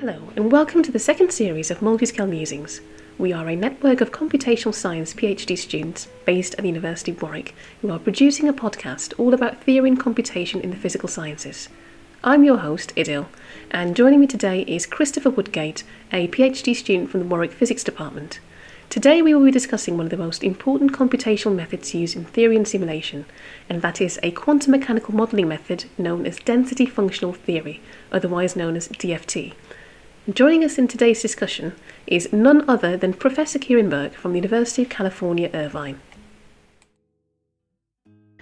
Hello, and welcome to the second series of Multiscale Musings. We are a network of computational science PhD students based at the University of Warwick who are producing a podcast all about theory and computation in the physical sciences. I'm your host, Idil, and joining me today is Christopher Woodgate, a PhD student from the Warwick Physics Department. Today we will be discussing one of the most important computational methods used in theory and simulation, and that is a quantum mechanical modelling method known as density functional theory, otherwise known as DFT. Joining us in today's discussion is none other than Professor Kieron Burke from the University of California, Irvine.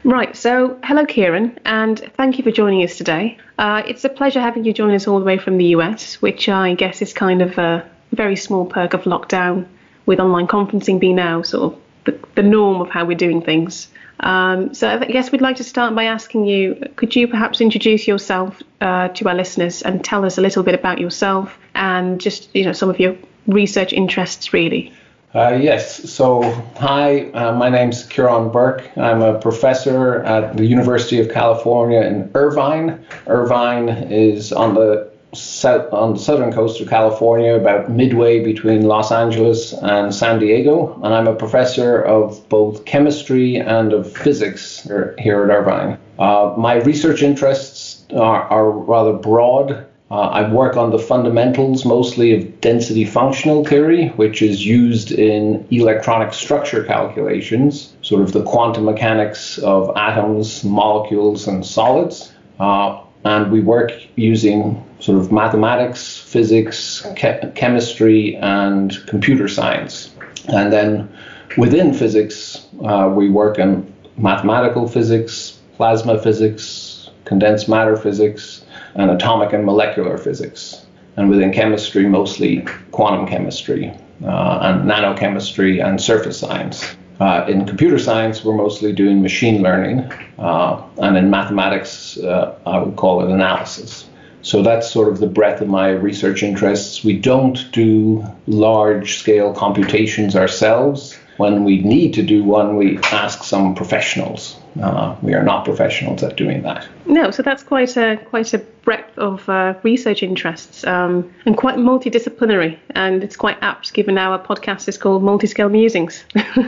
Right, so hello, Kieron, and thank you for joining us today. Uh, it's a pleasure having you join us all the way from the US, which I guess is kind of a very small perk of lockdown, with online conferencing being now sort of the, the norm of how we're doing things. Um, so I guess we'd like to start by asking you, could you perhaps introduce yourself uh, to our listeners and tell us a little bit about yourself and just you know some of your research interests really? Uh, yes. So, hi, uh, my name's Kieron Burke. I'm a professor at the University of California in Irvine. Irvine is on the south on the southern coast of California, about midway between Los Angeles and San Diego, and I'm a professor of both chemistry and of physics here at Irvine. Uh, my research interests are, are rather broad. Uh, I work on the fundamentals mostly of density functional theory, which is used in electronic structure calculations, sort of the quantum mechanics of atoms, molecules, and solids. Uh, and we work using sort of mathematics, physics, ke- chemistry, and computer science. And then within physics, uh, we work in mathematical physics, plasma physics, condensed matter physics, and atomic and molecular physics. And within chemistry, mostly quantum chemistry uh, and nanochemistry and surface science. Uh, in computer science, we're mostly doing machine learning, uh, and in mathematics, uh, I would call it analysis. So that's sort of the breadth of my research interests. We don't do large scale computations ourselves. When we need to do one, we ask some professionals. Uh, we are not professionals at doing that. No, so that's quite a quite a breadth of uh, research interests um, and quite multidisciplinary, and it's quite apt given our podcast is called Multiscale Musings.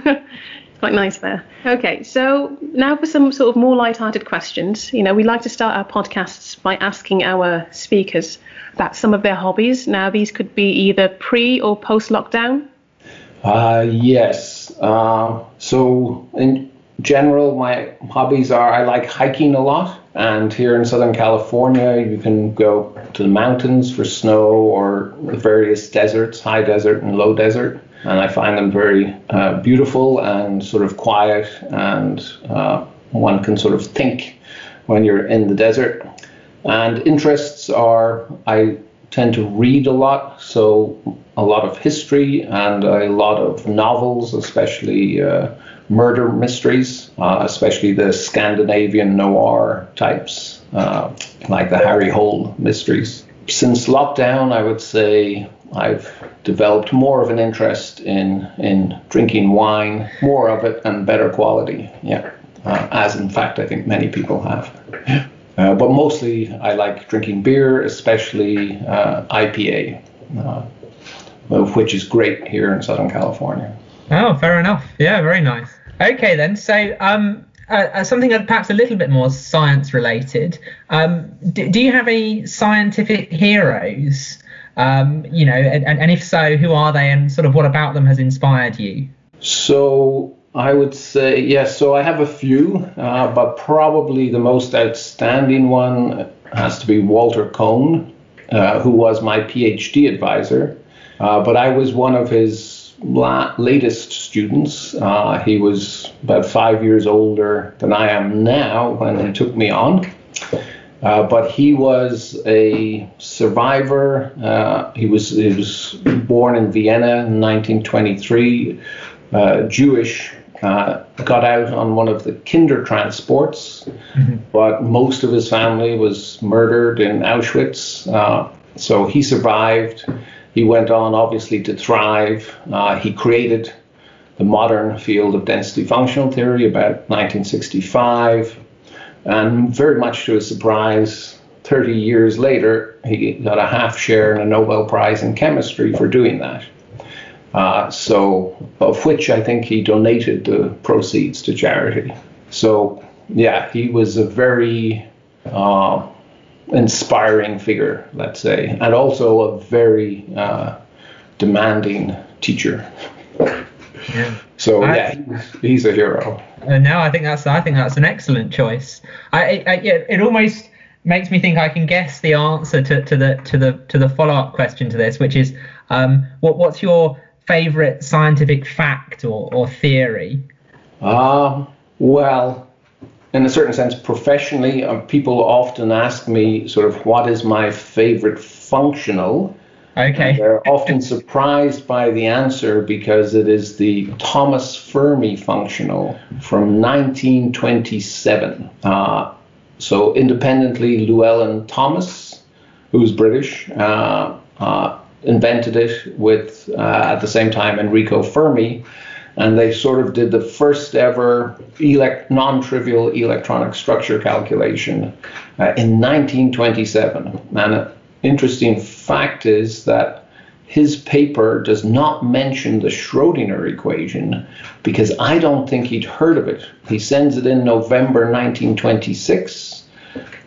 quite nice there. Okay, so now for some sort of more light-hearted questions. You know, we like to start our podcasts by asking our speakers about some of their hobbies. Now, these could be either pre or post-lockdown. Uh, yes. Uh, so in general, my hobbies are I like hiking a lot. And here in Southern California, you can go to the mountains for snow or various deserts, high desert and low desert and I find them very uh, beautiful and sort of quiet, and uh, one can sort of think when you're in the desert. And interests are I tend to read a lot, so a lot of history and a lot of novels, especially uh, murder mysteries, uh, especially the Scandinavian noir types, uh, like the Harry Hole mysteries. Since lockdown, I would say I've developed more of an interest in in drinking wine, more of it and better quality. Yeah, uh, as in fact I think many people have. Uh, but mostly I like drinking beer, especially uh, IPA, uh, which is great here in Southern California. Oh, fair enough. Yeah, very nice. Okay then, so um, uh, uh something perhaps a little bit more science related. Um, do, do, you have any scientific heroes um, you know, and, and if so, who are they and sort of what about them has inspired you? So I would say yes. So I have a few, uh, but probably the most outstanding one has to be Walter Kohn, uh, who was my PhD advisor. Uh, but I was one of his la- latest students. Uh, he was about five years older than I am now when he took me on. Uh, but he was a survivor. Uh, he was he was born in Vienna in 1923, uh, Jewish. Uh, got out on one of the Kindertransports, mm-hmm. but most of his family was murdered in Auschwitz. Uh, so he survived. He went on, obviously, to thrive. Uh, he created the modern field of density functional theory about 1965 and very much to his surprise, 30 years later, he got a half share in a Nobel Prize in chemistry for doing that. Uh, so, of which I think he donated the proceeds to charity. So, yeah, he was a very uh, inspiring figure, let's say, and also a very uh, demanding teacher. Yeah. So I, yeah, he's a hero. Uh, no, I think that's I think that's an excellent choice. I, I yeah, it almost makes me think I can guess the answer to, to the to the to the follow up question to this, which is um, what what's your favorite scientific fact or, or theory? Um, well, in a certain sense, professionally, uh, people often ask me sort of what is my favorite functional. Okay. they're often surprised by the answer because it is the Thomas Fermi functional from 1927. Uh, so independently, Llewellyn Thomas, who's British, uh, uh, invented it with uh, at the same time Enrico Fermi, and they sort of did the first ever elect, non-trivial electronic structure calculation uh, in 1927. And an interesting fact is that his paper does not mention the Schrodinger equation because I don't think he'd heard of it. He sends it in November 1926,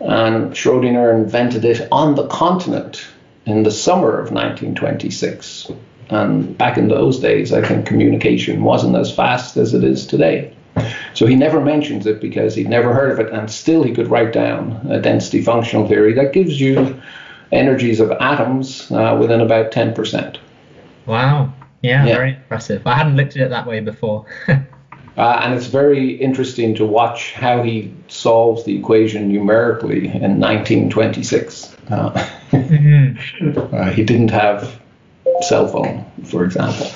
and Schrodinger invented it on the continent in the summer of 1926. And back in those days, I think communication wasn't as fast as it is today. So he never mentions it because he'd never heard of it, and still he could write down a density functional theory that gives you energies of atoms uh, within about 10%. Wow. Yeah, yeah, very impressive. I hadn't looked at it that way before. uh, and it's very interesting to watch how he solves the equation numerically in 1926. Uh, mm-hmm. Uh, he didn't have cell phone, for example.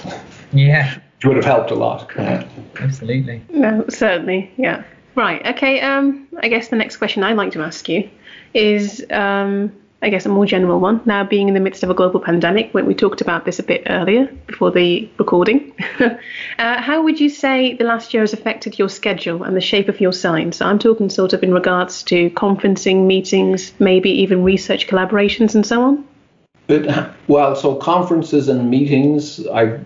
Yeah. Which would have helped a lot. Yeah. Absolutely. No, certainly. Yeah. Right. Okay. Um, I guess the next question I'd like to ask you is, um, I guess, a more general one. Now, being in the midst of a global pandemic, when we talked about this a bit earlier before the recording, uh, how would you say the last year has affected your schedule and the shape of your science? I'm talking sort of in regards to conferencing, meetings, maybe even research collaborations, and so on. It, well, so conferences and meetings I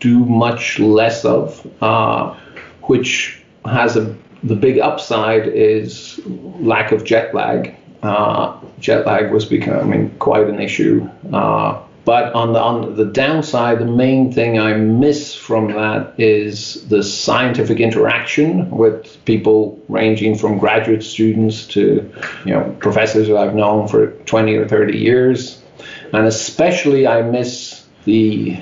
do much less of, uh, which has a the big upside is lack of jet lag. Uh, jet lag was becoming quite an issue. Uh, but on the on the downside, the main thing I miss from that is the scientific interaction with people ranging from graduate students to you know professors who I've known for 20 or 30 years. And especially, I miss the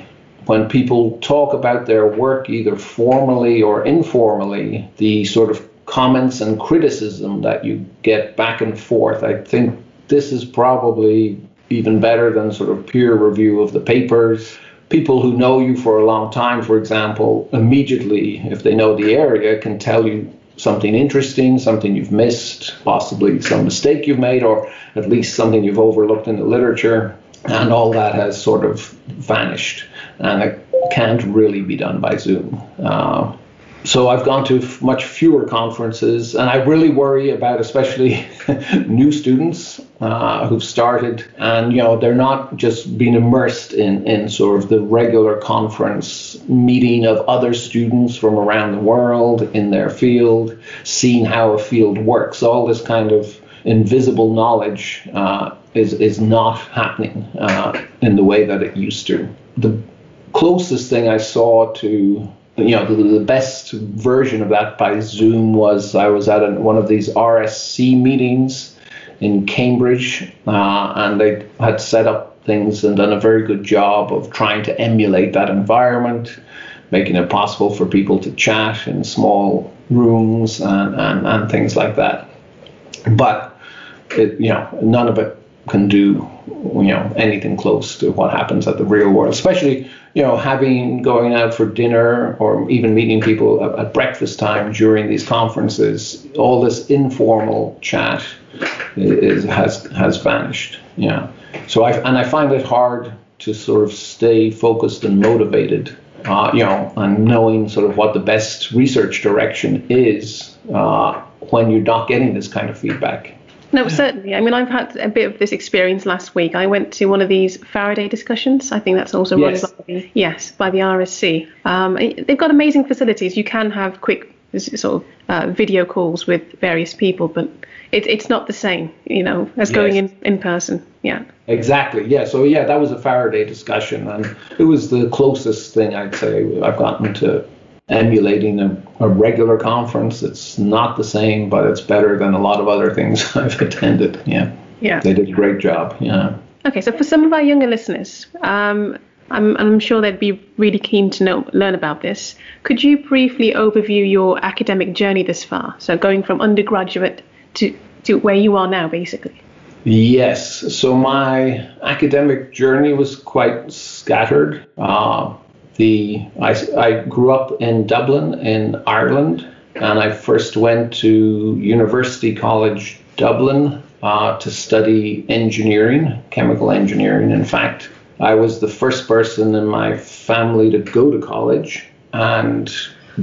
when people talk about their work, either formally or informally, the sort of comments and criticism that you get back and forth. I think this is probably even better than sort of peer review of the papers. People who know you for a long time, for example, immediately, if they know the area, can tell you something interesting, something you've missed, possibly some mistake you've made, or at least something you've overlooked in the literature and all that has sort of vanished, and it can't really be done by Zoom. Uh, so I've gone to f- much fewer conferences, and I really worry about especially new students uh, who've started, and you know they're not just being immersed in in sort of the regular conference meeting of other students from around the world in their field, seeing how a field works, all this kind of invisible knowledge uh, is is not happening uh, in the way that it used to. The closest thing I saw to you know the, the best version of that by Zoom was I was at one of these RSC meetings in Cambridge, uh, and they had set up things and done a very good job of trying to emulate that environment, making it possible for people to chat in small rooms and, and, and things like that. But it, you know, none of it can do you know anything close to what happens at the real world especially you know having going out for dinner or even meeting people at, at breakfast time during these conferences all this informal chat is, has has vanished yeah. So i and i find it hard to sort of stay focused and motivated uh, you know and knowing sort of what the best research direction is uh, when you're not getting this kind of feedback No, certainly. I mean, I've had a bit of this experience last week. I went to one of these Faraday discussions. I think that's also yes. run by the, yes by the RSC. Um, they've got amazing facilities. You can have quick sort of uh, video calls with various people, but it, it's not the same, you know, as yes. going in in person. Yeah. Exactly. Yeah. So yeah, that was a Faraday discussion, and it was the closest thing I'd say I've gotten to emulating a, a regular conference. It's not the same, but it's better than a lot of other things I've attended. Yeah. Yeah. They did a great job. Yeah. Okay, so for some of our younger listeners, um, I'm, I'm sure they'd be really keen to know learn about this. Could you briefly overview your academic journey this far? So going from undergraduate to, to where you are now, basically. Yes. So my academic journey was quite scattered. Uh, the I, I grew up in Dublin in Ireland, and I first went to University College Dublin uh, to study engineering, chemical engineering. In fact, I was the first person in my family to go to college, and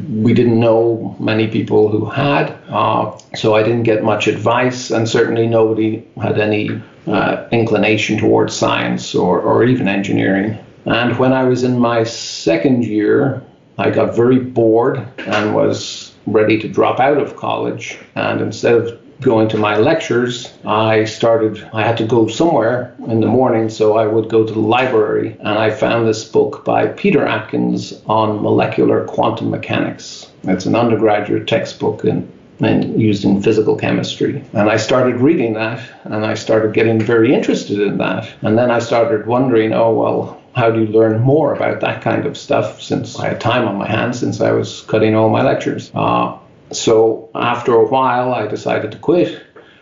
we didn't know many people who had, uh, so I didn't get much advice, and certainly nobody had any uh, inclination towards science or, or even engineering. And when I was in my second year, I got very bored and was ready to drop out of college. And instead of going to my lectures, I started, I had to go somewhere in the morning, so I would go to the library and I found this book by Peter Atkins on molecular quantum mechanics. It's an undergraduate textbook in, in, used in physical chemistry. And I started reading that and I started getting very interested in that. And then I started wondering, oh, well, how do you learn more about that kind of stuff since I had time on my hands since I was cutting all my lectures? Uh, so after a while, I decided to quit.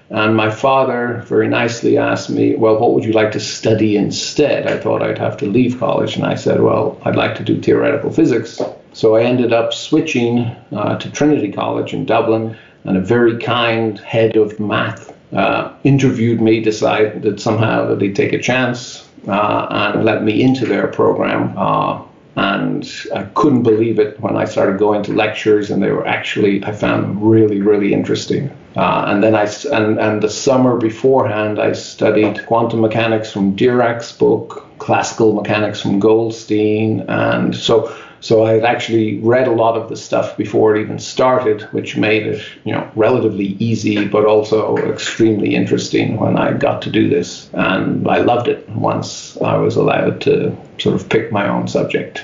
And my father very nicely asked me, Well, what would you like to study instead? I thought I'd have to leave college. And I said, Well, I'd like to do theoretical physics. So I ended up switching uh, to Trinity College in Dublin. And a very kind head of math uh, interviewed me, decided that somehow that he'd take a chance uh, and let me into their program. Uh, and I couldn't believe it when I started going to lectures, and they were actually I found them really, really interesting. Uh, and then I and and the summer beforehand, I studied quantum mechanics from Dirac's book, classical mechanics from Goldstein, and so so I had actually read a lot of the stuff before it even started, which made it, you know, relatively easy, but also extremely interesting when I got to do this. And I loved it once I was allowed to sort of pick my own subject.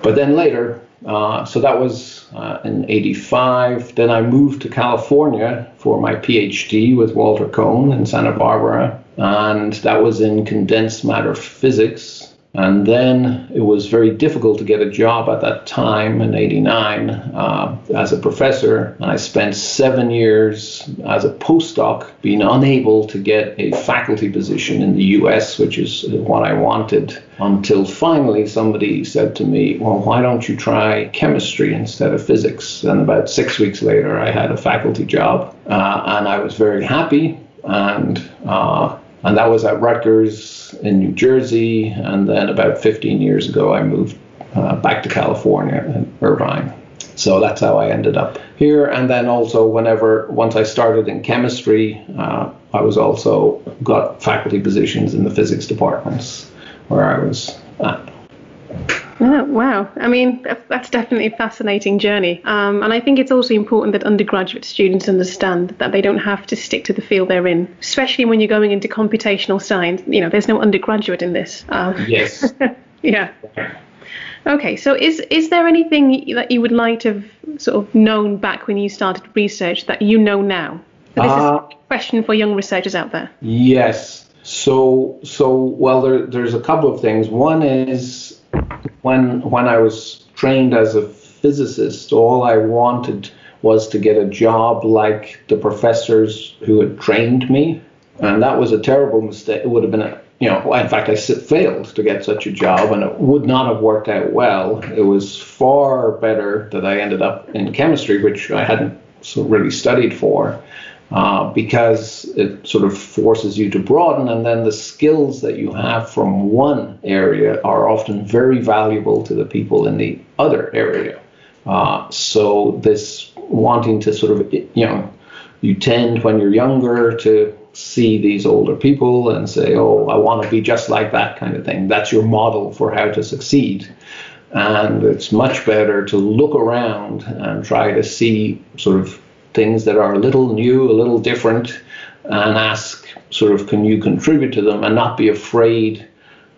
But then later, uh, so that was uh, in 85. Then I moved to California for my PhD with Walter Kohn in Santa Barbara. And that was in condensed matter physics and then it was very difficult to get a job at that time in 89 uh, as a professor. And I spent seven years as a postdoc being unable to get a faculty position in the US, which is what I wanted, until finally somebody said to me, Well, why don't you try chemistry instead of physics? And about six weeks later, I had a faculty job. Uh, and I was very happy. And uh, and that was at Rutgers in New Jersey. And then about 15 years ago, I moved uh, back to California in Irvine. So that's how I ended up here. And then also, whenever once I started in chemistry, uh, I was also got faculty positions in the physics departments where I was at. Oh, wow. I mean, that's definitely a fascinating journey. Um, and I think it's also important that undergraduate students understand that they don't have to stick to the field they're in, especially when you're going into computational science. You know, there's no undergraduate in this. Um, yes. yeah. Okay, so is is there anything that you would like to have sort of known back when you started research that you know now? So this uh, is a question for young researchers out there. Yes. So so well, there, there's a couple of things. One is when when I was trained as a physicist, all I wanted was to get a job like the professors who had trained me, and that was a terrible mistake. It would have been a you know, in fact, I failed to get such a job, and it would not have worked out well. It was far better that I ended up in chemistry, which I hadn't really studied for uh, because it sort of forces you to broaden, and then the skills that you have from one area are often very valuable to the people in the other area. Uh, so this wanting to sort of you know you tend, when you're younger, to see these older people and say, oh, I want to be just like that kind of thing. That's your model for how to succeed. And it's much better to look around and try to see sort of things that are a little new, a little different, and ask sort of, can you contribute to them and not be afraid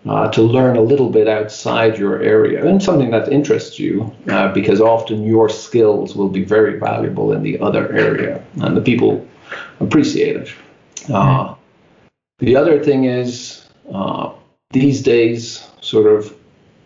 uh, to learn a little bit outside your area and something that interests you uh, because often your skills will be very valuable in the other area and the people appreciate it. Uh, the other thing is uh, these days, sort of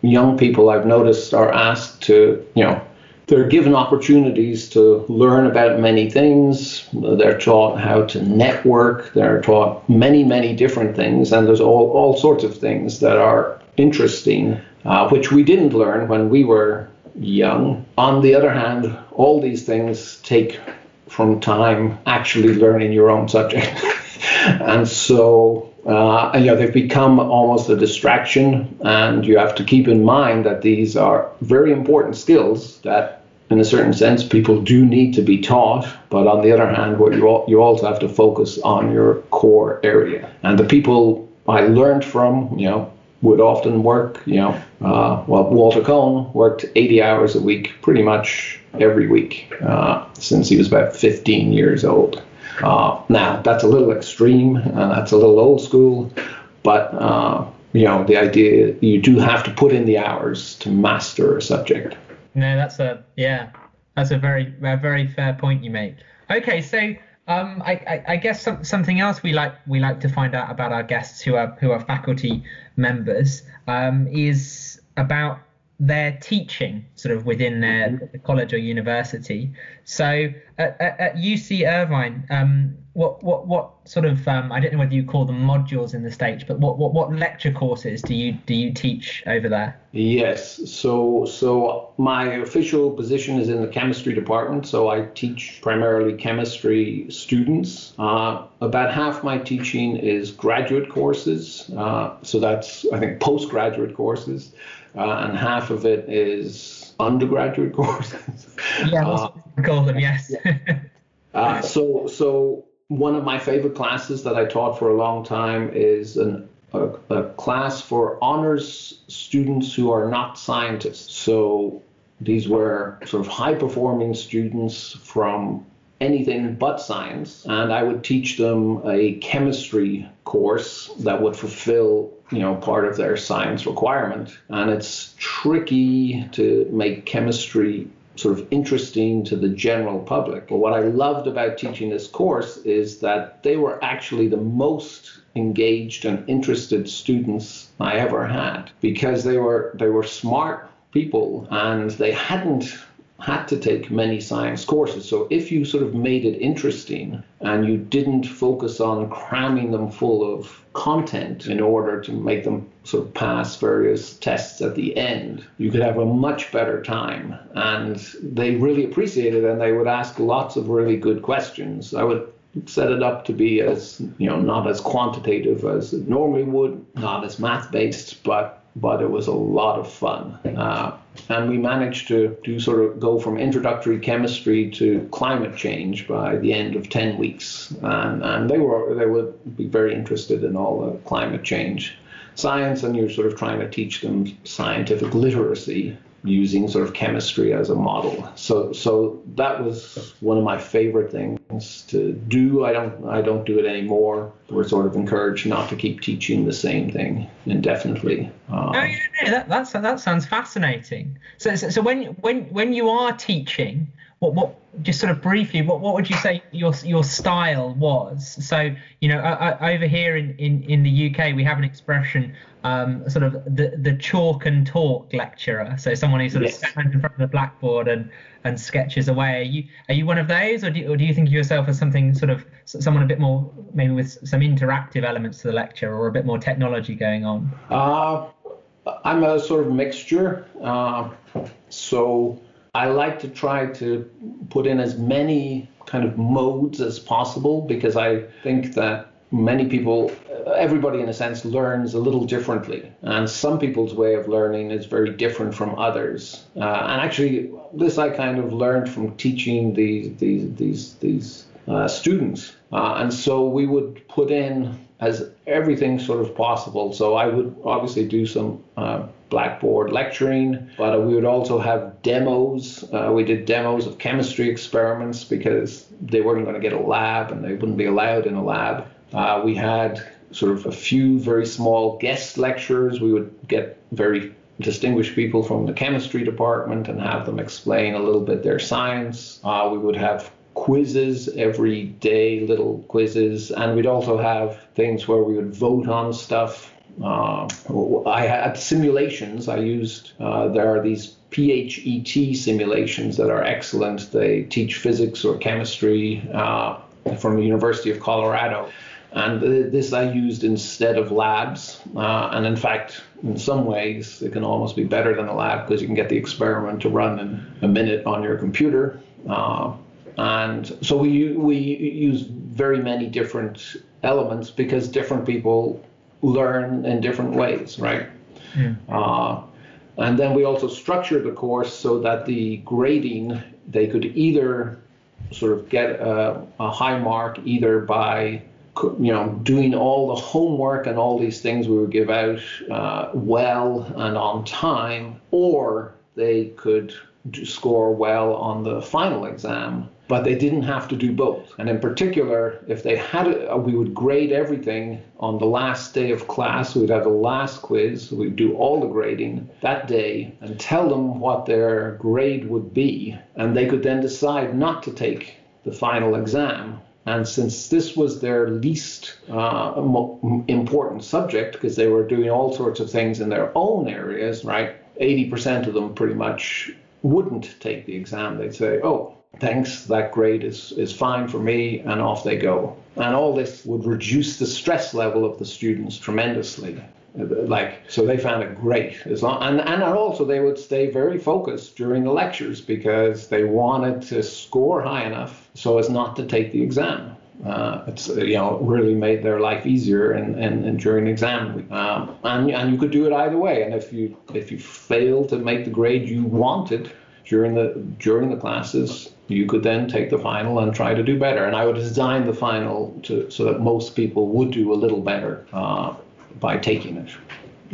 young people I've noticed are asked to, you know, they're given opportunities to learn about many things. They're taught how to network. They're taught many, many different things, and there's all, all sorts of things that are interesting, uh, which we didn't learn when we were young. On the other hand, all these things take from time actually learning your own subject. and so uh, you know, they've become almost a distraction, and you have to keep in mind that these are very important skills that, in a certain sense, people do need to be taught. But on the other hand, what you you also have to focus on your core area. And the people I learned from, you know, would often work, you know, uh, well, Walter Kohn worked 80 hours a week pretty much every week uh, since he was about 15 years old. Uh, now, that's a little extreme, uh, that's a little old school, but uh, you know, the idea you do have to put in the hours to master a subject. No, that's a yeah, that's a very a very fair point you make. Okay, so um, I, I, I, guess some, something else we like we like to find out about our guests who are who are faculty members um, is about their teaching sort of within their mm-hmm. college or university. So at, at, at UC Irvine, um, what what what sort of um, I don't know whether you call them modules in the states, but what, what what lecture courses do you do you teach over there? Yes, so so my official position is in the chemistry department, so I teach primarily chemistry students. Uh, about half my teaching is graduate courses, uh, so that's I think postgraduate courses, uh, and half of it is undergraduate courses. Yeah, uh, call them yes. Uh, so so one of my favorite classes that I taught for a long time is an, a, a class for honors students who are not scientists. So these were sort of high performing students from anything but science and i would teach them a chemistry course that would fulfill you know part of their science requirement and it's tricky to make chemistry sort of interesting to the general public. But what I loved about teaching this course is that they were actually the most engaged and interested students I ever had because they were they were smart people and they hadn't had to take many science courses. So if you sort of made it interesting and you didn't focus on cramming them full of content in order to make them sort of pass various tests at the end, you could have a much better time. And they really appreciated it and they would ask lots of really good questions. I would set it up to be as, you know, not as quantitative as it normally would, not as math based, but but it was a lot of fun. Uh, and we managed to do sort of go from introductory chemistry to climate change by the end of 10 weeks. And, and they were they would be very interested in all the climate change science, and you're sort of trying to teach them scientific literacy using sort of chemistry as a model. So so that was one of my favorite things to do. I don't I don't do it anymore. We're sort of encouraged not to keep teaching the same thing indefinitely. Um, oh yeah, that that sounds fascinating. So, so so when when when you are teaching, what what just sort of briefly, what, what would you say your your style was? So you know, I, over here in, in, in the UK, we have an expression, um, sort of the the chalk and talk lecturer. So someone who sort yes. of stands in front of the blackboard and and sketches away. Are you are you one of those, or do you, or do you think of yourself as something sort of someone a bit more maybe with some interactive elements to the lecture, or a bit more technology going on? Uh, I'm a sort of mixture. Uh, so I like to try to put in as many kind of modes as possible because I think that many people, everybody in a sense, learns a little differently. And some people's way of learning is very different from others. Uh, and actually, this I kind of learned from teaching these, these, these, these uh, students. Uh, and so we would put in as everything sort of possible. So I would obviously do some uh, blackboard lecturing, but we would also have demos. Uh, we did demos of chemistry experiments because they weren't going to get a lab and they wouldn't be allowed in a lab. Uh, we had sort of a few very small guest lectures. We would get very distinguished people from the chemistry department and have them explain a little bit their science. Uh, we would have quizzes every day, little quizzes, and we'd also have things where we would vote on stuff. Uh, I had simulations. I used uh, there are these PhET simulations that are excellent. They teach physics or chemistry uh, from the University of Colorado. And this I used instead of labs. Uh, and in fact, in some ways, it can almost be better than a lab because you can get the experiment to run in a minute on your computer. Uh, and so we, we use very many different elements because different people learn in different ways, right? Yeah. Uh, and then we also structured the course so that the grading, they could either sort of get a, a high mark either by you know, doing all the homework and all these things we would give out uh, well and on time, or they could score well on the final exam, but they didn't have to do both. And in particular, if they had it, uh, we would grade everything on the last day of class. We'd have the last quiz. We'd do all the grading that day and tell them what their grade would be, and they could then decide not to take the final exam and since this was their least uh, important subject, because they were doing all sorts of things in their own areas, right? 80% of them pretty much wouldn't take the exam. They'd say, oh, thanks, that grade is, is fine for me, and off they go. And all this would reduce the stress level of the students tremendously. Like so they found it great. As long and, and also they would stay very focused during the lectures because they wanted to score high enough so as not to take the exam. Uh, it's you know really made their life easier and, and, and during exam um, and, and you could do it either way. And if you if you fail to make the grade you wanted during the during the classes you could then take the final and try to do better and i would design the final to so that most people would do a little better uh, by taking it,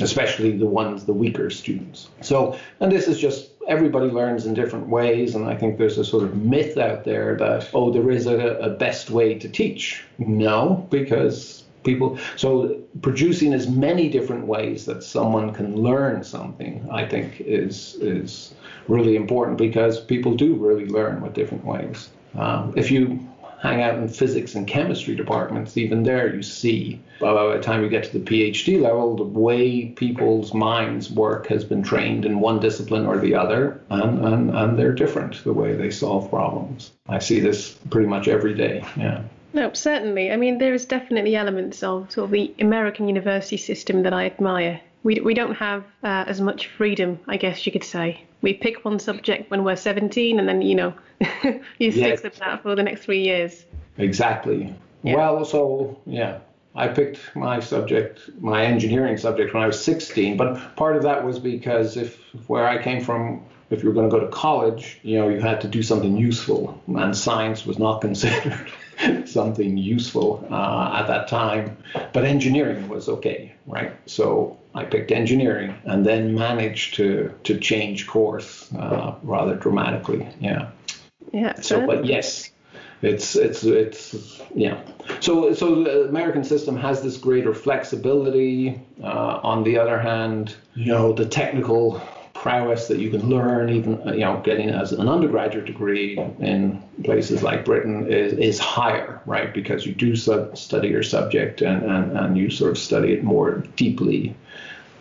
especially the ones, the weaker students. So, and this is just everybody learns in different ways, and I think there's a sort of myth out there that, oh, there is a, a best way to teach. No, because people, so producing as many different ways that someone can learn something, I think is, is really important because people do really learn with different ways. Um, if you hang out in physics and chemistry departments, even there you see by the time you get to the PhD level, the way people's minds work has been trained in one discipline or the other, and, and, and they're different the way they solve problems. I see this pretty much every day. Yeah. No, certainly. I mean, there is definitely elements of sort of the American university system that I admire. We, we don't have uh, as much freedom, I guess you could say. We pick one subject when we're 17, and then, you know, you stick with that for the next three years. Exactly. Yeah. Well, so, yeah, I picked my subject, my engineering subject, when I was 16. But part of that was because if where I came from, if you were going to go to college, you know, you had to do something useful, and science was not considered something useful uh, at that time. But engineering was okay, right? So I picked engineering, and then managed to to change course uh, rather dramatically. Yeah. Yeah. So, but yes, it's it's it's yeah. So so the American system has this greater flexibility. Uh, on the other hand, you know the technical prowess that you can learn, even uh, you know getting as an undergraduate degree in places like Britain is is higher, right? Because you do sub- study your subject and, and and you sort of study it more deeply.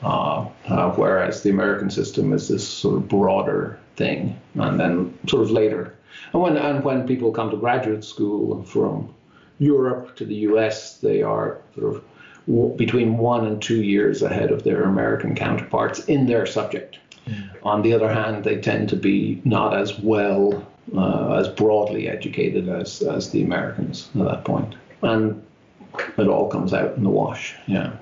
Uh, uh, whereas the American system is this sort of broader thing, and then sort of later and when, and when people come to graduate school from Europe to the US, they are sort of between one and two years ahead of their American counterparts in their subject. On the other hand, they tend to be not as well, uh, as broadly educated as, as the Americans at that point. And it all comes out in the wash. Yeah.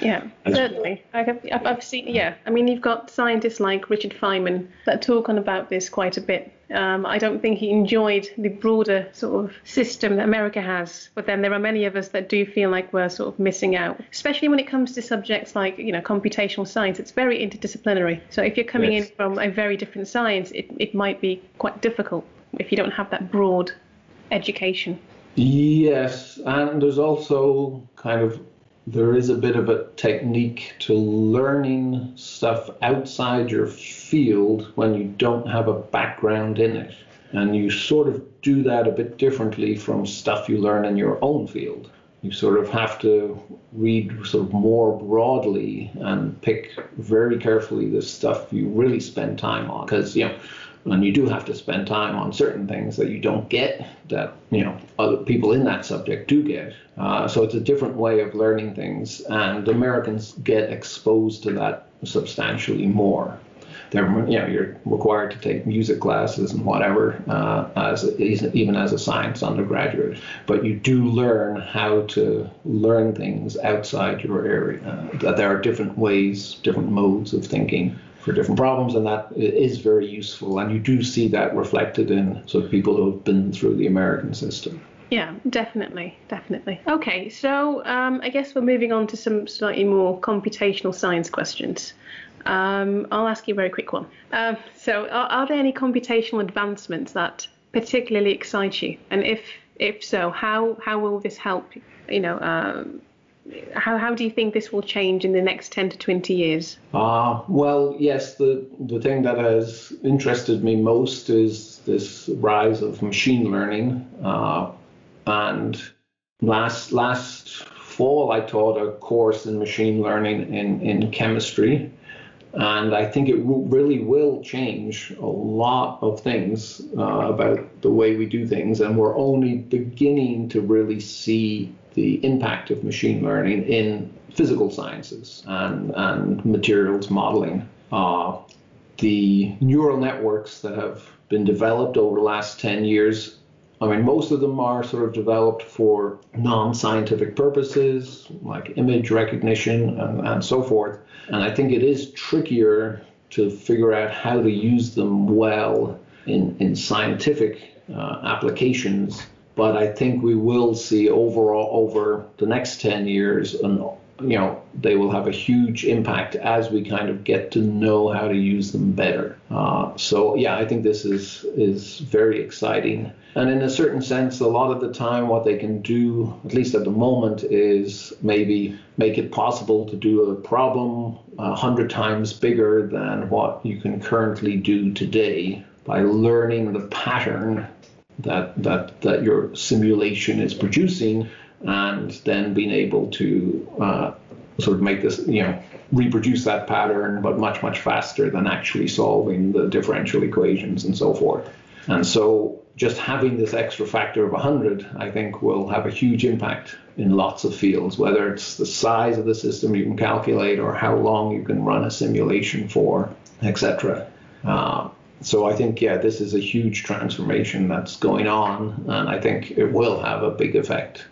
Yeah, certainly. I've, I've seen, yeah. I mean, you've got scientists like Richard Feynman that talk on about this quite a bit. Um, I don't think he enjoyed the broader sort of system that America has, but then there are many of us that do feel like we're sort of missing out, especially when it comes to subjects like, you know, computational science. It's very interdisciplinary. So if you're coming yes. in from a very different science, it, it might be quite difficult if you don't have that broad education. Yes, and there's also kind of there is a bit of a technique to learning stuff outside your field when you don't have a background in it. And you sort of do that a bit differently from stuff you learn in your own field. You sort of have to read sort of more broadly and pick very carefully the stuff you really spend time on. Because, you know, and you do have to spend time on certain things that you don't get that you know other people in that subject do get. Uh, so it's a different way of learning things and americans get exposed to that substantially more. They're you know you're required to take music classes and whatever uh, as a, even as a science undergraduate. But you do learn how to learn things outside your area. That there are different ways different modes of thinking for different problems, and that is very useful. And you do see that reflected in sort of people who have been through the American system. Yeah, definitely, definitely. Okay, so um, I guess we're moving on to some slightly more computational science questions. Um, I'll ask you a very quick one. Uh, so, are, are, there any computational advancements that particularly excite you? And if if so, how how will this help? You know, um, how, how do you think this will change in the next 10 to 20 years? Uh, well, yes, the, the thing that has interested me most is this rise of machine learning. Uh, and last, last fall, I taught a course in machine learning in, in chemistry. And I think it really will change a lot of things uh, about the way we do things. And we're only beginning to really see the impact of machine learning in physical sciences and, and materials modeling. Uh, the neural networks that have been developed over the last 10 years, I mean, most of them are sort of developed for non scientific purposes, like image recognition and, and so forth. And I think it is trickier to figure out how to use them well in, in scientific uh, applications but I think we will see overall over the next 10 years and you know they will have a huge impact as we kind of get to know how to use them better. Uh, so yeah I think this is is very exciting. And in a certain sense a lot of the time what they can do at least at the moment is maybe make it possible to do a problem a hundred times bigger than what you can currently do today by learning the pattern that that that your simulation is producing, and then being able to uh, sort of make this you know reproduce that pattern, but much much faster than actually solving the differential equations and so forth. And so just having this extra factor of 100, I think, will have a huge impact in lots of fields, whether it's the size of the system you can calculate or how long you can run a simulation for, etc. Uh, so I think yeah, this is a huge transformation that's going on, and I think it will have a big effect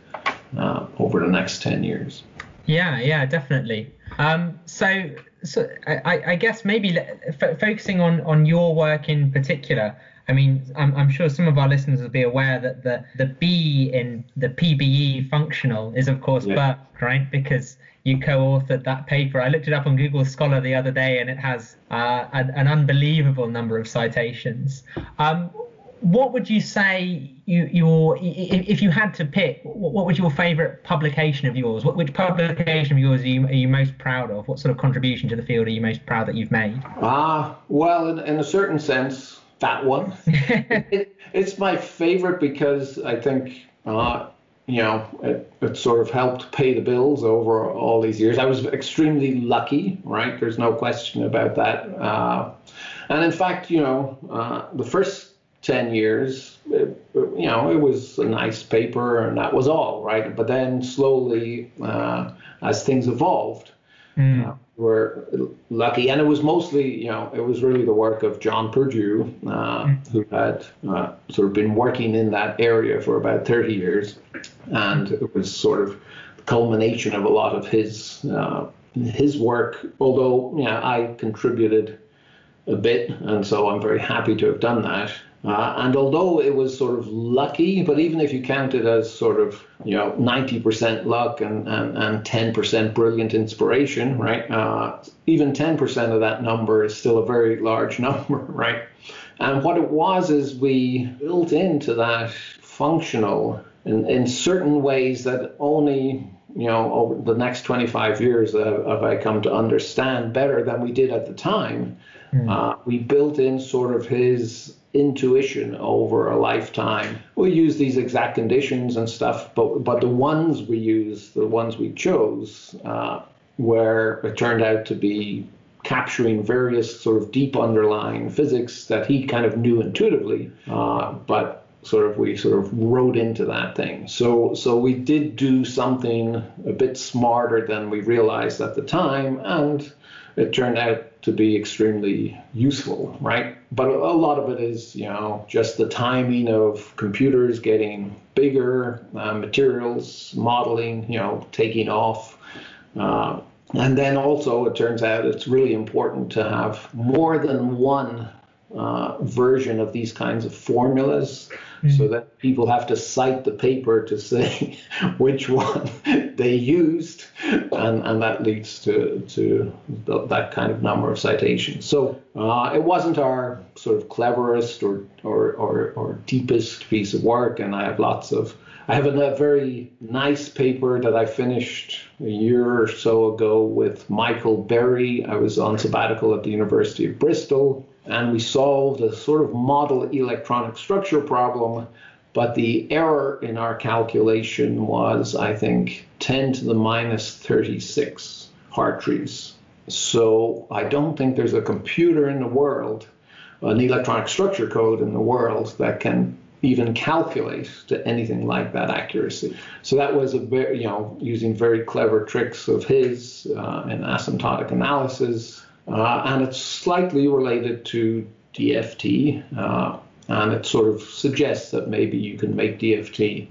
uh, over the next ten years. Yeah, yeah, definitely. Um, so, so I, I guess maybe f- focusing on on your work in particular. I mean, I'm, I'm sure some of our listeners will be aware that the the B in the PBE functional is of course yeah. Burke, right? Because you co-authored that paper. I looked it up on Google Scholar the other day, and it has uh, an, an, unbelievable number of citations. Um, what would you say you, your if you had to pick? What was your favourite publication of yours? What which publication of yours are you, are you most proud of? What sort of contribution to the field are you most proud that you've made? Ah, well, in, in, a certain sense, that one. it, it's my favourite because I think. Uh, you know, it, it sort of helped pay the bills over all these years. I was extremely lucky, right? There's no question about that. Uh, and in fact, you know, uh, the first 10 years, it, you know, it was a nice paper and that was all, right? But then slowly, uh, as things evolved, mm were lucky, and it was mostly, you know, it was really the work of John Perdew, uh, mm. who had uh, sort of been working in that area for about 30 years, and it was sort of the culmination of a lot of his uh, his work. Although yeah, I contributed a bit, and so I'm very happy to have done that. Uh, and although it was sort of lucky, but even if you count it as sort of, you know, 90% luck and, and, and 10% brilliant inspiration, right? Uh, even 10% of that number is still a very large number, right? And what it was is we built into that functional in, in certain ways that only you know, over the next 25 years have I come to understand better than we did at the time. Mm. Uh, we built in sort of his intuition over a lifetime. We use these exact conditions and stuff, but but the ones we use, the ones we chose, uh, where it turned out to be capturing various sort of deep underlying physics that he kind of knew intuitively, uh, but sort of we sort of wrote into that thing. So so we did do something a bit smarter than we realized at the time, and it turned out to be extremely useful, right? But a lot of it is, you know, just the timing of computers getting bigger, uh, materials modeling, you know, taking off. Uh, and then also, it turns out it's really important to have more than one uh, version of these kinds of formulas mm-hmm. so that people have to cite the paper to say which one they used and, and that leads to, to that kind of number of citations so uh, it wasn't our sort of cleverest or, or, or, or deepest piece of work and I have lots of I have a, very nice paper that I finished a year or so ago with Michael Berry. I was on sabbatical at the University of Bristol and we solved a sort of model electronic structure problem, but the error in our calculation was, I think, 10 to the minus 36 Hartrees. So I don't think there's a computer in the world, an electronic structure code in the world that can even calculate to anything like that accuracy. So that was a very, you know, using very clever tricks of his uh, in asymptotic analysis uh, and it's slightly related to DFT, uh, and it sort of suggests that maybe you can make DFT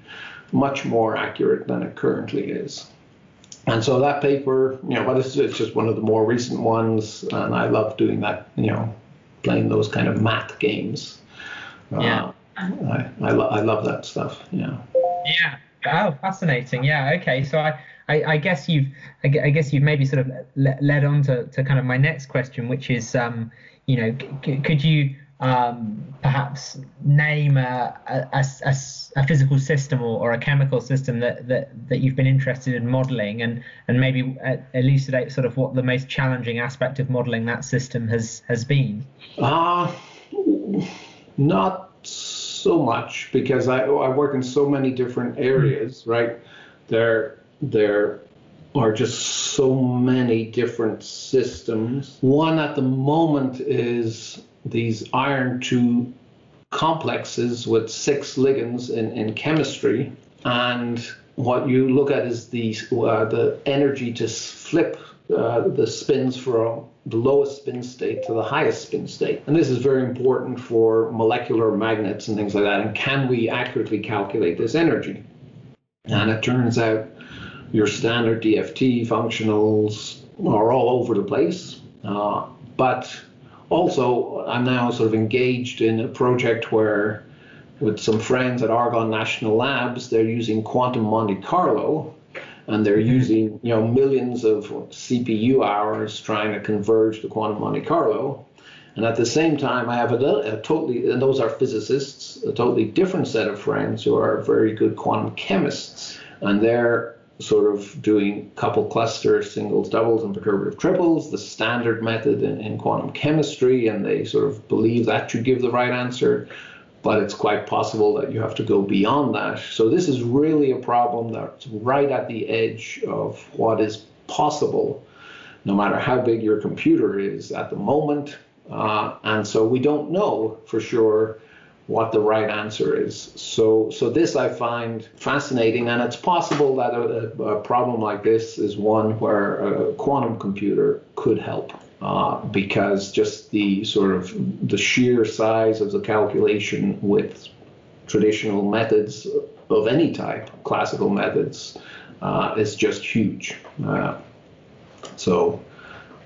much more accurate than it currently is. And so that paper, you know, but it's, it's just one of the more recent ones, and I love doing that, you know, playing those kind of math games. Uh, yeah. I, I, lo- I love that stuff. Yeah. Yeah. Oh, fascinating. Yeah. Okay. So I, I, I guess you've, I, guess you've maybe sort of led on to, to kind of my next question, which is, um, you know, c- could you um, perhaps name a, a, a, a physical system or, or, a chemical system that, that, that you've been interested in modeling and, and maybe elucidate sort of what the most challenging aspect of modeling that system has, has been? Uh, not so much because I, I work in so many different areas, right? There, there are just so many different systems. One at the moment is these iron 2 complexes with six ligands in, in chemistry. And what you look at is the, uh, the energy to flip uh, the spins from the lowest spin state to the highest spin state. And this is very important for molecular magnets and things like that. And can we accurately calculate this energy? And it turns out your standard DFT functionals are all over the place. Uh, but also, I'm now sort of engaged in a project where, with some friends at Argonne National Labs, they're using quantum Monte Carlo, and they're using you know millions of CPU hours trying to converge the quantum Monte Carlo. And at the same time, I have a, a, totally, and those are physicists, a totally different set of friends who are very good quantum chemists. And they're sort of doing coupled cluster singles, doubles, and perturbative triples, the standard method in, in, quantum chemistry, and they sort of believe that should give the right answer. But it's quite possible that you have to go beyond that. So this is really a problem that's right at the edge of what is possible, no matter how big your computer is at the moment. Uh, and so we don't know for sure what the right answer is. So, so this I find fascinating, and it's possible that a, a problem like this is one where a quantum computer could help. Uh, because just the sort of the sheer size of the calculation with traditional methods of any type, classical methods, uh, is just huge. Uh, so.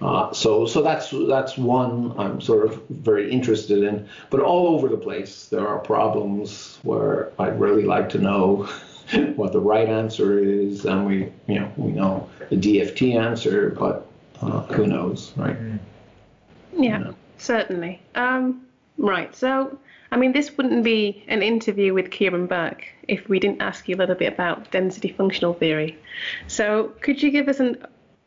Uh, so, so that's that's one I'm sort of very interested in. But all over the place, there are problems where I'd really like to know what the right answer is, and we, you know, we know the DFT answer, but uh, who knows, right? Yeah, yeah. certainly. Um, right. So, I mean, this wouldn't be an interview with Kieron Burke if we didn't ask you a little bit about density functional theory. So, could you give us an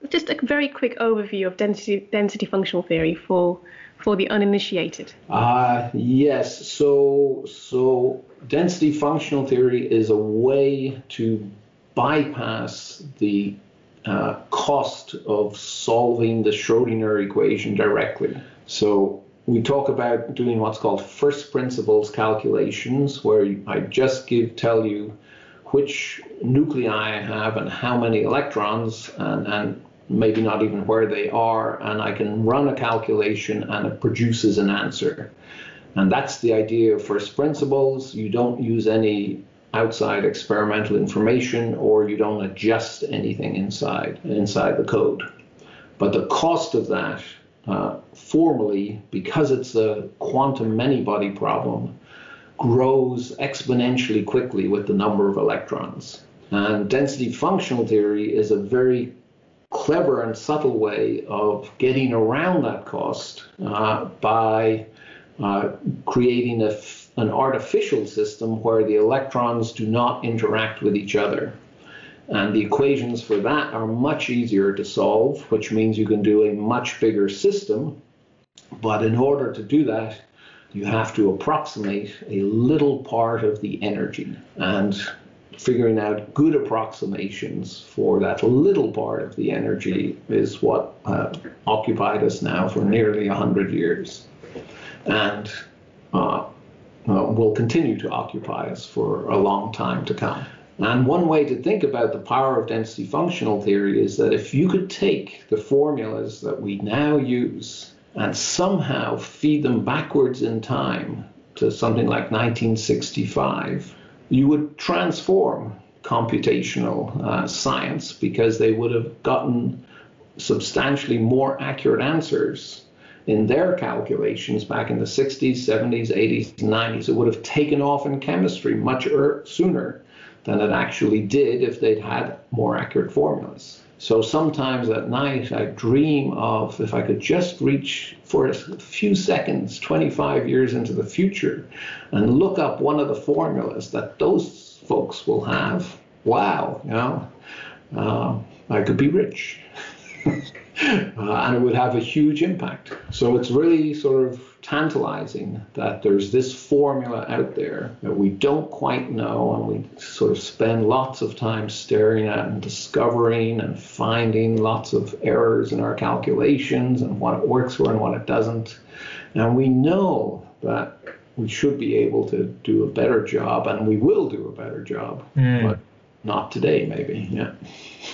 just a very quick overview of density density functional theory for for the uninitiated? Uh, yes. So so density functional theory is a way to bypass the uh, cost of solving the Schrodinger equation directly. So we talk about doing what's called first principles calculations, where I just give tell you which nuclei I have and how many electrons, and, and maybe not even where they are, and I can run a calculation and it produces an answer. And that's the idea of first principles. You don't use any outside experimental information or you don't adjust anything inside inside the code. But the cost of that uh, formally, because it's a quantum many-body problem, grows exponentially quickly with the number of electrons. And density functional theory is a very clever and subtle way of getting around that cost uh, by uh, creating a, an artificial system where the electrons do not interact with each other. And the equations for that are much easier to solve, which means you can do a much bigger system. But in order to do that, you have to approximate a little part of the energy. And figuring out good approximations for that little part of the energy is what uh, occupied us now for nearly 100 years and uh, uh, will continue to occupy us for a long time to come. And one way to think about the power of density functional theory is that if you could take the formulas that we now use and somehow feed them backwards in time to something like 1965, you would transform computational uh, science because they would have gotten substantially more accurate answers in their calculations back in the 60s, 70s, 80s, 90s. It would have taken off in chemistry much er- sooner than it actually did if they'd had more accurate formulas. So sometimes at night I dream of if I could just reach for a few seconds 25 years into the future and look up one of the formulas that those folks will have. Wow, you know, uh, I could be rich. uh, and it would have a huge impact. So it's really sort of tantalizing that there's this formula out there that we don't quite know, and we sort of spend lots of time staring at and discovering and finding lots of errors in our calculations and what it works for and what it doesn't. And we know that we should be able to do a better job, and we will do a better job, mm. but not today, maybe. Yeah.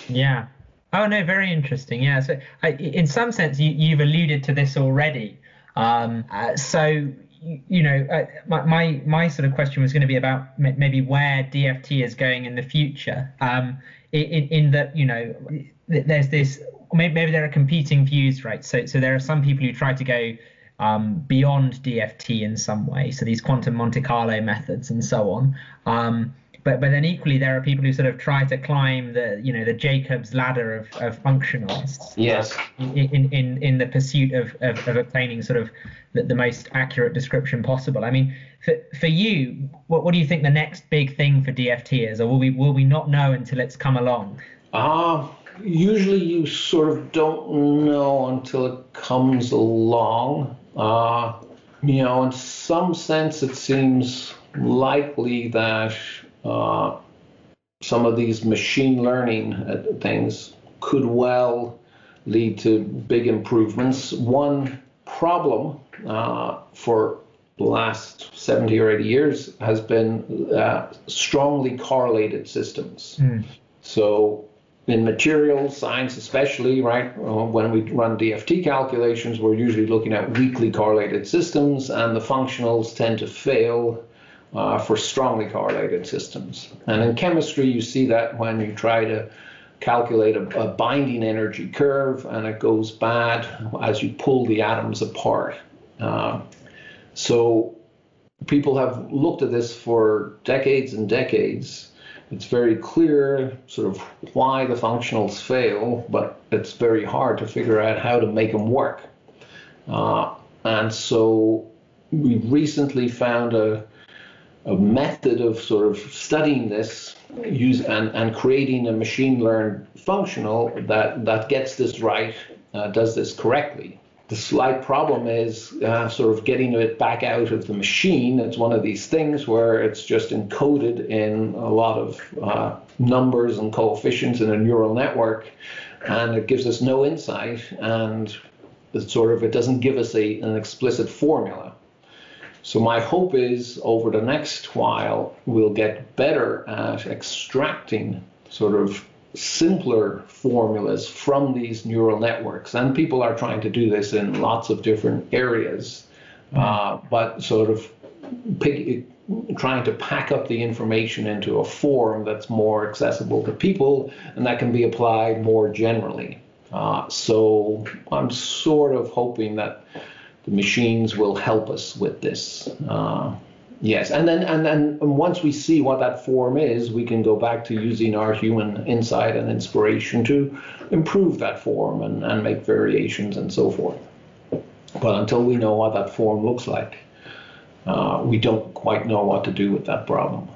Yeah. Oh no, very interesting. Yeah. So, I, in some sense, you, you've alluded to this already. Um, uh, so you, know, uh, my, my, my sort of question was going to be about maybe where DFT is going in the future. Um, in, in that you know, there's this maybe, maybe there are competing views, right? So so there are some people who try to go um, beyond DFT in some way. So these quantum Monte Carlo methods and so on. Um, but but then equally there are people who sort of try to climb the you know the Jacob's ladder of, of functionalists. Yes. In in in the pursuit of, of, of obtaining sort of the, the, most accurate description possible. I mean, for for you, what what do you think the next big thing for DFT is, or will we will we not know until it's come along? Ah. Uh, usually you sort of don't know until it comes along. Uh, you know, in some sense, it seems likely that uh, some of these machine learning uh, things could well lead to big improvements. One problem uh, for the last 70 or 80 years has been uh, strongly correlated systems. Mm. So, in materials science, especially, right, uh, when we run DFT calculations, we're usually looking at weakly correlated systems, and the functionals tend to fail uh, for strongly correlated systems. And in chemistry, you see that when you try to calculate a, a, binding energy curve and it goes bad as you pull the atoms apart. Uh, so people have looked at this for decades and decades. It's very clear sort of why the functionals fail, but it's very hard to figure out how to make them work. Uh, and so we recently found a, a method of sort of studying this use and, and creating a machine learned functional that, that gets this right, uh, does this correctly. The slight problem is uh, sort of getting it back out of the machine. It's one of these things where it's just encoded in a lot of uh, numbers and coefficients in a neural network, and it gives us no insight, and it sort of it doesn't give us a, an explicit formula. So my hope is over the next while we'll get better at extracting sort of simpler formulas from these neural networks. And people are trying to do this in lots of different areas, uh, but sort of pick, trying to pack up the information into a form that's more accessible to people and that can be applied more generally. Uh, so I'm sort of hoping that the machines will help us with this. Uh, yes, and then and then once we see what that form is, we can go back to using our human insight and inspiration to improve that form and, and make variations and so forth. But until we know what that form looks like, uh, we don't quite know what to do with that problem.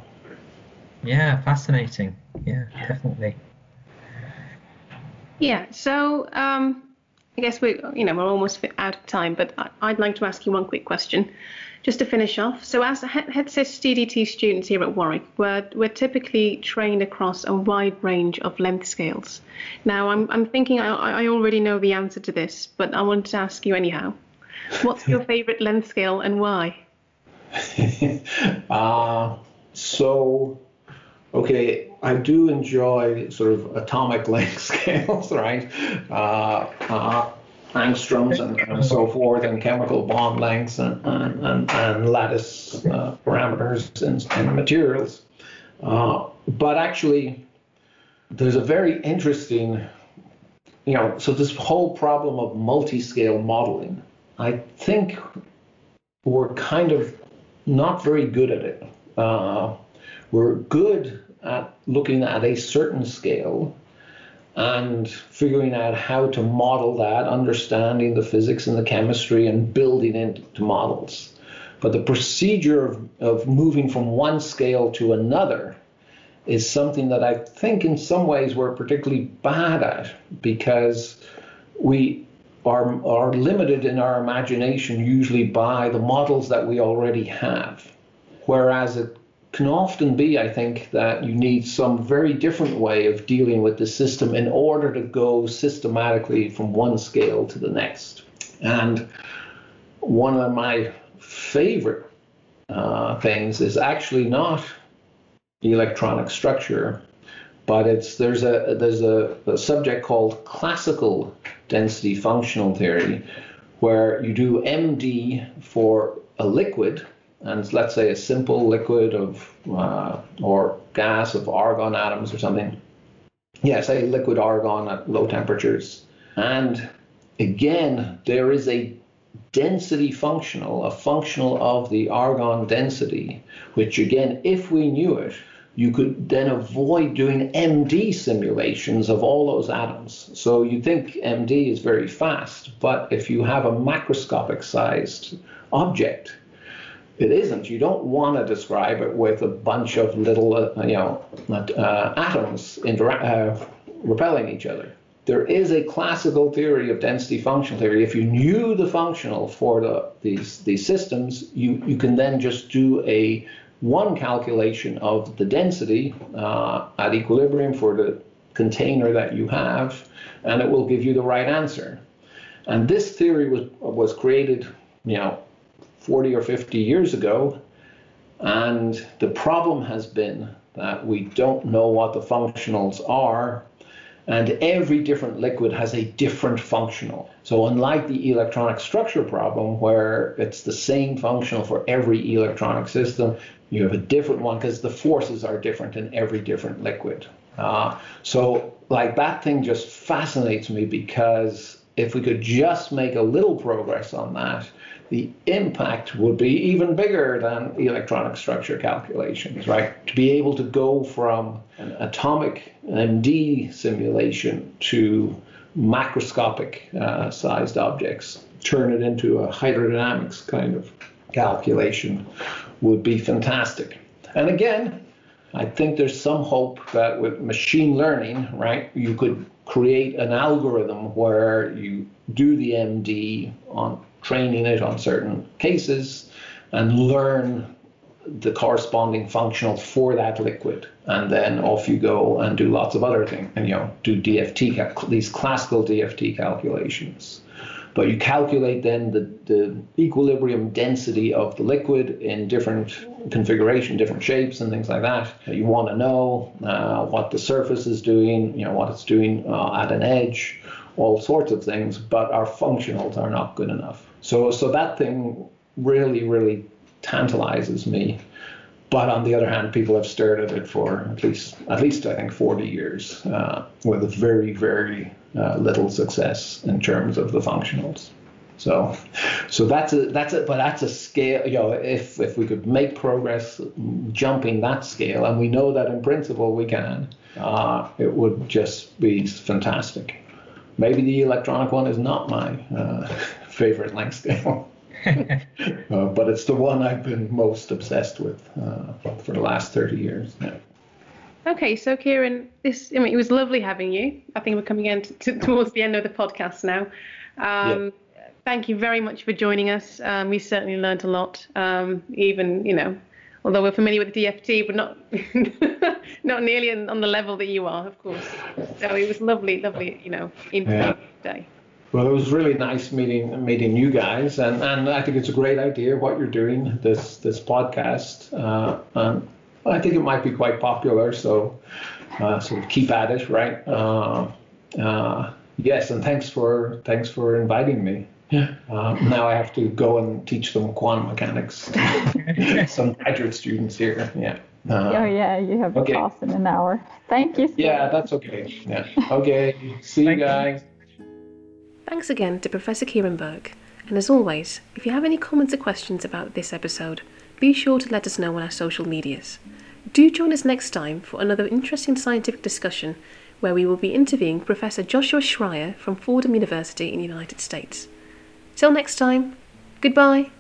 Yeah, fascinating. Yeah, definitely. Yeah, so um, I guess we're, you know, we're almost out of time, but I'd like to ask you one quick question, just to finish off. So, as HetSys CDT students here at Warwick, we're, we're typically trained across a wide range of length scales. Now, I'm, I'm thinking I, I already know the answer to this, but I wanted to ask you anyhow. What's your favorite length scale and why? uh, so, okay, I do enjoy sort of atomic length scales, right? Uh, uh, angstroms and, and, so forth, and chemical bond lengths and, and, and, and lattice uh, parameters in materials. Uh, but actually, there's a very interesting, you know, so this whole problem of multi-scale modeling, I think we're kind of not very good at it. Uh, we're good at looking at a certain scale and figuring out how to model that, understanding the physics and the chemistry, and building into models. But the procedure of, of moving from one scale to another is something that I think in some ways we're particularly bad at because we are, are limited in our imagination usually by the models that we already have. Whereas it can often be, I think, that you need some very different way of dealing with the system in order to go systematically from one scale to the next. And one of my favorite uh, things is actually not electronic structure, but it's there's a there's a, a subject called classical density functional theory, where you do MD for a liquid and let's say a simple liquid of uh, or gas of argon atoms or something. Yeah, say liquid argon at low temperatures. And again, there is a density functional, a functional of the argon density, which again, if we knew it, you could then avoid doing MD simulations of all those atoms. So you think MD is very fast, but if you have a macroscopic sized object, it isn't. You don't want to describe it with a bunch of little, uh, you know, uh, atoms intera- uh, repelling each other. There is a classical theory of density functional theory. If you knew the functional for the, these these systems, you you can then just do a one calculation of the density uh, at equilibrium for the container that you have, and it will give you the right answer. And this theory was was created, you know, 40 or 50 years ago. And the problem has been that we don't know what the functionals are. and every different liquid has a different functional. So, unlike the electronic structure problem, where it's the same functional for every electronic system, you have a different one because the forces are different in every different liquid. Uh, so, like that thing just fascinates me because if we could just make a little progress on that, the impact would be even bigger than electronic structure calculations, right? To be able to go from an atomic MD simulation to macroscopic uh, sized objects, turn it into a hydrodynamics kind of calculation would be fantastic. And again, I think there's some hope that with machine learning, right, you could create an algorithm where you do the MD on training it on certain cases and learn the corresponding functional for that liquid. And then off you go and do lots of other things and you know do dft these classical dft calculations but you calculate then the, the equilibrium density of the liquid in different configuration, different shapes, and things like that. You want to know uh, what the surface is doing, you know, what it's doing uh, at an edge, all sorts of things, but our functionals are not good enough. So, so that thing really, really tantalizes me. But on the other hand, people have stared at it for at least, at least I think, 40 years uh, with very, very uh, little success in terms of the functionals. So, so that's a that's a but that's a scale. You know, if if we could make progress jumping that scale, and we know that in principle we can, uh, it would just be fantastic. Maybe the electronic one is not my uh, favorite length scale. uh, but it's the one I've been most obsessed with uh, for the last 30 years. Yeah. Okay, so Kieron, this I mean, it was lovely having you. I think we're coming in to, towards the end of the podcast now. Um, yeah. Thank you very much for joining us. Um, we certainly learned a lot. Um, even you know, although we're familiar with DFT, but not not nearly on the level that you are, of course. So it was lovely, lovely, you know, yeah. day. Well, it was really nice meeting meeting you guys, and, and I think it's a great idea what you're doing this this podcast. Uh, and I think it might be quite popular, so uh, sort of keep at it, right? Uh, uh, yes, and thanks for thanks for inviting me. Yeah. Um, now I have to go and teach them quantum mechanics. Some graduate students here. Yeah. Uh, oh yeah, you have a okay. class in an hour. Thank you. yeah, that's okay. Yeah. Okay. See you guys. Thanks again to Professor Kieron Burke. And as always, if you have any comments or questions about this episode, be sure to let us know on our social medias. Do join us next time for another interesting scientific discussion where we will be interviewing Professor Joshua Schrier from Fordham University in the United States. Till next time, goodbye.